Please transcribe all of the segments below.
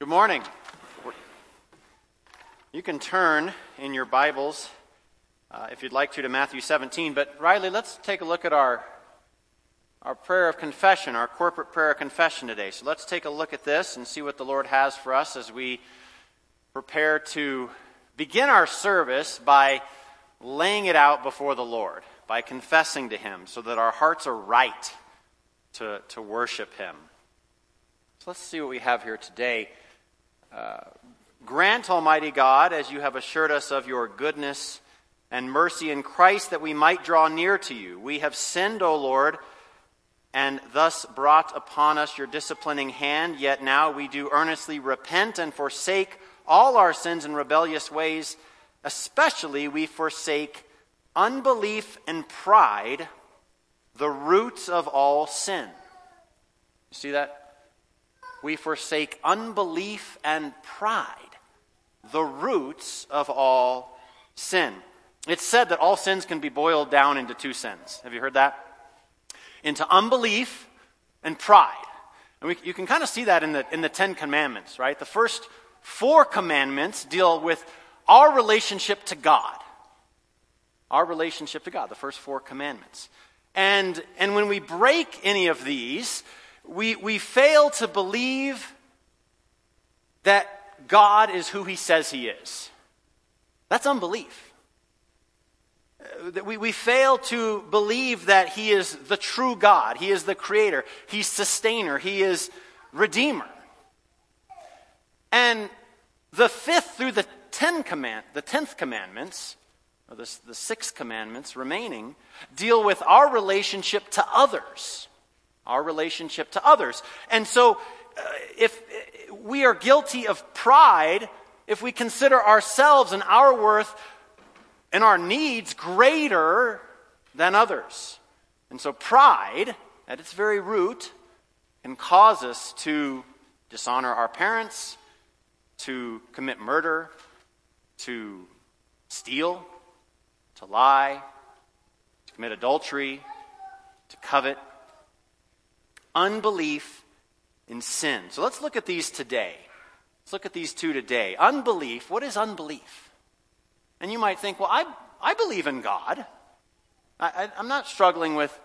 Good morning. You can turn in your Bibles, uh, if you'd like to, to Matthew 17. But Riley, let's take a look at our, our prayer of confession, our corporate prayer of confession today. So let's take a look at this and see what the Lord has for us as we prepare to begin our service by laying it out before the Lord, by confessing to Him, so that our hearts are right to, to worship Him. So let's see what we have here today. Grant, Almighty God, as you have assured us of your goodness and mercy in Christ, that we might draw near to you. We have sinned, O Lord, and thus brought upon us your disciplining hand, yet now we do earnestly repent and forsake all our sins and rebellious ways. Especially we forsake unbelief and pride, the roots of all sin. You see that? We forsake unbelief and pride, the roots of all sin. It's said that all sins can be boiled down into two sins. Have you heard that? Into unbelief and pride. And we, you can kind of see that in the, in the Ten Commandments, right? The first four commandments deal with our relationship to God. Our relationship to God, the first four commandments. And, and when we break any of these, we, we fail to believe that God is who he says he is. That's unbelief. We, we fail to believe that he is the true God. He is the creator. He's sustainer. He is redeemer. And the fifth through the ten command, the tenth commandments, or the, the six commandments remaining, deal with our relationship to others our relationship to others. And so, uh, if we are guilty of pride, if we consider ourselves and our worth and our needs greater than others. And so, pride, at its very root, can cause us to dishonor our parents, to commit murder, to steal, to lie, to commit adultery, to covet unbelief in sin. So let's look at these today. Let's look at these two today. Unbelief, what is unbelief? And you might think, well, I, I believe in God. I, am not struggling with,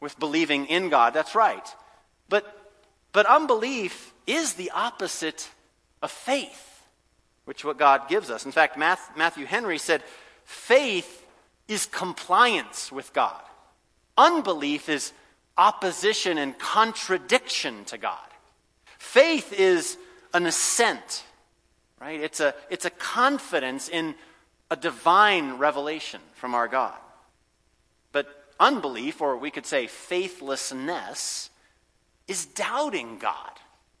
with believing in God. That's right. But, but unbelief is the opposite of faith, which what God gives us. In fact, Matthew Henry said, faith is compliance with God. Unbelief is opposition and contradiction to God. Faith is an assent, right? It's a, it's a confidence in a divine revelation from our God. But unbelief, or we could say faithlessness, is doubting God.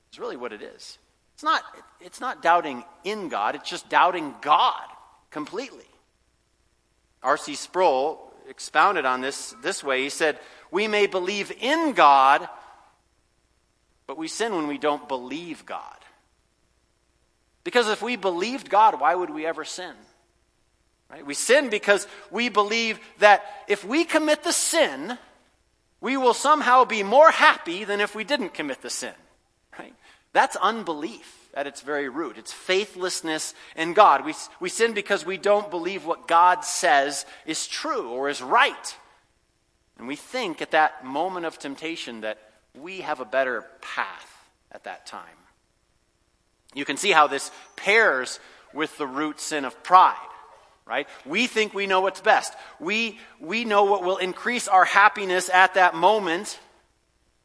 It's really what it is. It's not, it's not doubting in God, it's just doubting God completely. R.C. Sproul expounded on this this way. He said, we may believe in God, but we sin when we don't believe God. Because if we believed God, why would we ever sin? Right? We sin because we believe that if we commit the sin, we will somehow be more happy than if we didn't commit the sin. Right? That's unbelief at its very root. It's faithlessness in God. We, we sin because we don't believe what God says is true or is right. And we think at that moment of temptation that we have a better path at that time. You can see how this pairs with the root sin of pride, right? We think we know what's best. We, we know what will increase our happiness at that moment.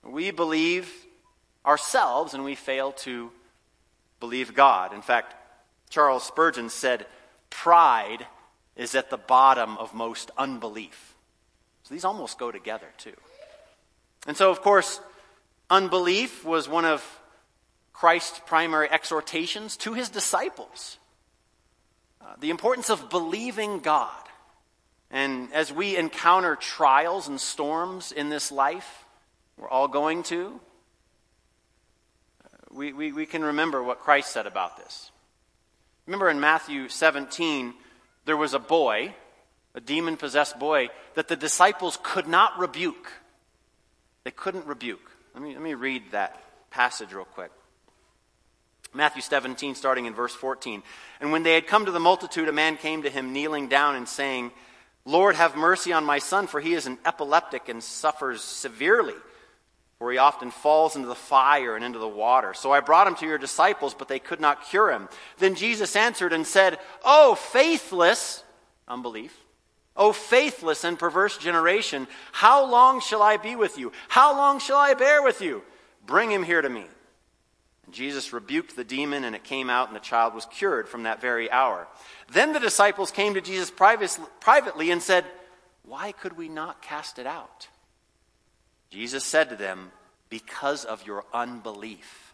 We believe ourselves and we fail to believe God. In fact, Charles Spurgeon said, Pride is at the bottom of most unbelief. So these almost go together, too. And so, of course, unbelief was one of Christ's primary exhortations to his disciples. Uh, the importance of believing God. And as we encounter trials and storms in this life, we're all going to, we, we, we can remember what Christ said about this. Remember in Matthew 17, there was a boy a demon possessed boy, that the disciples could not rebuke. They couldn't rebuke. Let me, let me read that passage real quick. Matthew 17, starting in verse 14. And when they had come to the multitude, a man came to him, kneeling down and saying, Lord, have mercy on my son, for he is an epileptic and suffers severely. For he often falls into the fire and into the water. So I brought him to your disciples, but they could not cure him. Then Jesus answered and said, Oh, faithless, unbelief. Oh, faithless and perverse generation, how long shall I be with you? How long shall I bear with you? Bring him here to me. Jesus rebuked the demon, and it came out, and the child was cured from that very hour. Then the disciples came to Jesus privately and said, Why could we not cast it out? Jesus said to them, Because of your unbelief.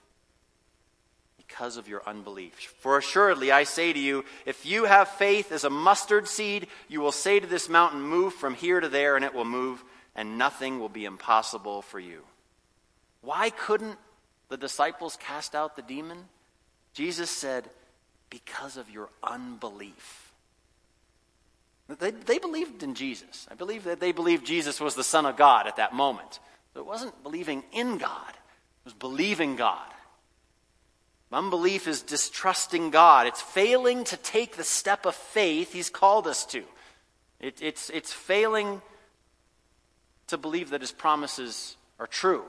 Because of your unbelief. For assuredly, I say to you, if you have faith as a mustard seed, you will say to this mountain, Move from here to there, and it will move, and nothing will be impossible for you. Why couldn't the disciples cast out the demon? Jesus said, Because of your unbelief. They, they believed in Jesus. I believe that they believed Jesus was the Son of God at that moment. So it wasn't believing in God, it was believing God. Unbelief is distrusting God. It's failing to take the step of faith He's called us to. It, it's, it's failing to believe that His promises are true.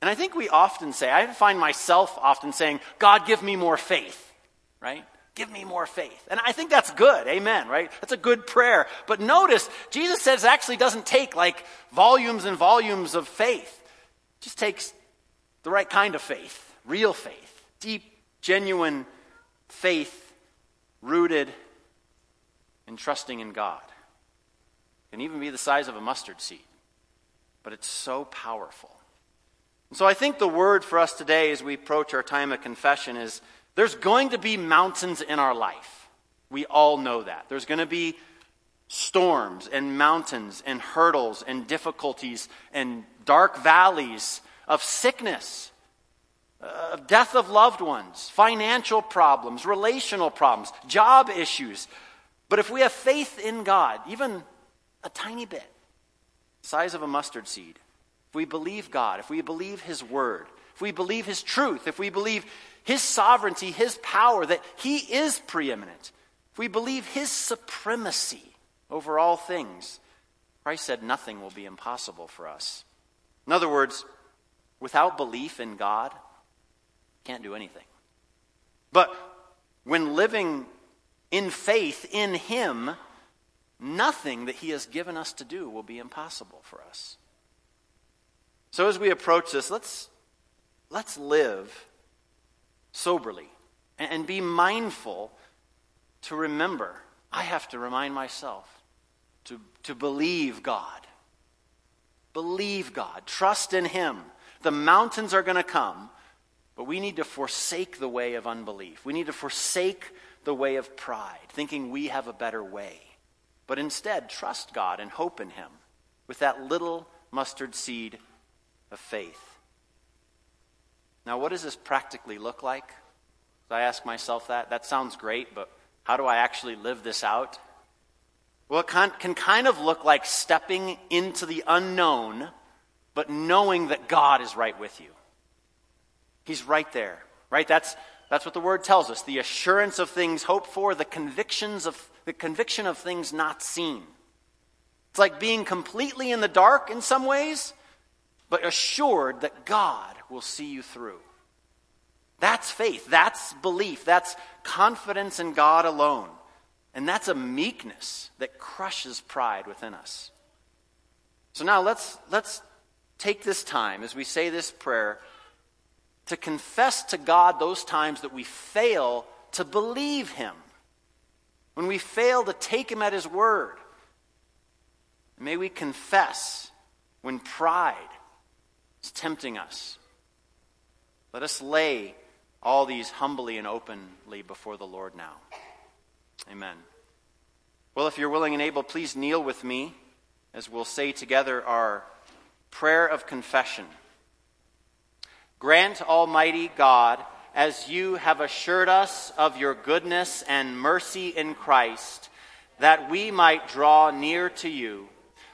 And I think we often say, I find myself often saying, God, give me more faith, right? Give me more faith. And I think that's good. Amen, right? That's a good prayer. But notice, Jesus says it actually doesn't take like volumes and volumes of faith. It just takes the right kind of faith, real faith, deep, genuine faith rooted in trusting in God. It can even be the size of a mustard seed. But it's so powerful. So I think the word for us today as we approach our time of confession is there's going to be mountains in our life. We all know that. There's going to be storms and mountains and hurdles and difficulties and dark valleys of sickness, of uh, death of loved ones, financial problems, relational problems, job issues. But if we have faith in God, even a tiny bit, size of a mustard seed, if we believe God, if we believe His Word, if we believe His truth, if we believe His sovereignty, His power, that He is preeminent, if we believe His supremacy over all things, Christ said nothing will be impossible for us. In other words, without belief in God, can't do anything. But when living in faith in Him, nothing that He has given us to do will be impossible for us. So as we approach this, let's, let's live soberly and, be mindful to remember. I have to remind myself to, to believe God. Believe God. Trust in Him. The mountains are going to come, but we need to forsake the way of unbelief. We need to forsake the way of pride, thinking we have a better way. But instead, trust God and hope in Him with that little mustard seed of faith. Now, what does this practically look like? I ask myself that. That sounds great, but how do I actually live this out? Well, it can, can kind of look like stepping into the unknown, but knowing that God is right with you. He's right there, right? That's, that's what the word tells us. The assurance of things hoped for, the convictions of the conviction of things not seen. It's like being completely in the dark in some ways, but assured that God will see you through. That's faith. That's belief. That's confidence in God alone. And that's a meekness that crushes pride within us. So now let's, let's take this time as we say this prayer to confess to God those times that we fail to believe Him, when we fail to take Him at His word. May we confess when pride is tempting us. Let us lay all these humbly and openly before the Lord now. Amen. Well, if you're willing and able, please kneel with me as we'll say together our prayer of confession. Grant, Almighty God, as you have assured us of your goodness and mercy in Christ, that we might draw near to you.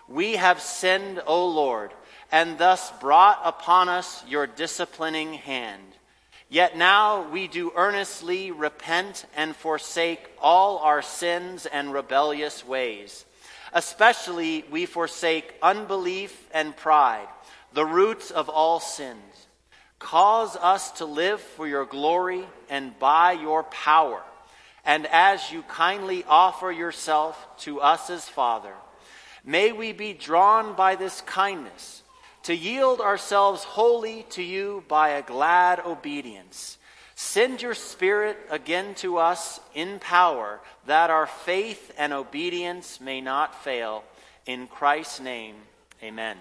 We have sinned, O Lord and thus brought upon us your disciplining hand. Yet now we do earnestly repent and forsake all our sins and rebellious ways. Especially we forsake unbelief and pride, the roots of all sins. Cause us to live for your glory and by your power. And as you kindly offer yourself to us as Father, may we be drawn by this kindness to yield ourselves wholly to you by a glad obedience. Send your Spirit again to us in power, that our faith and obedience may not fail. In Christ's name, amen.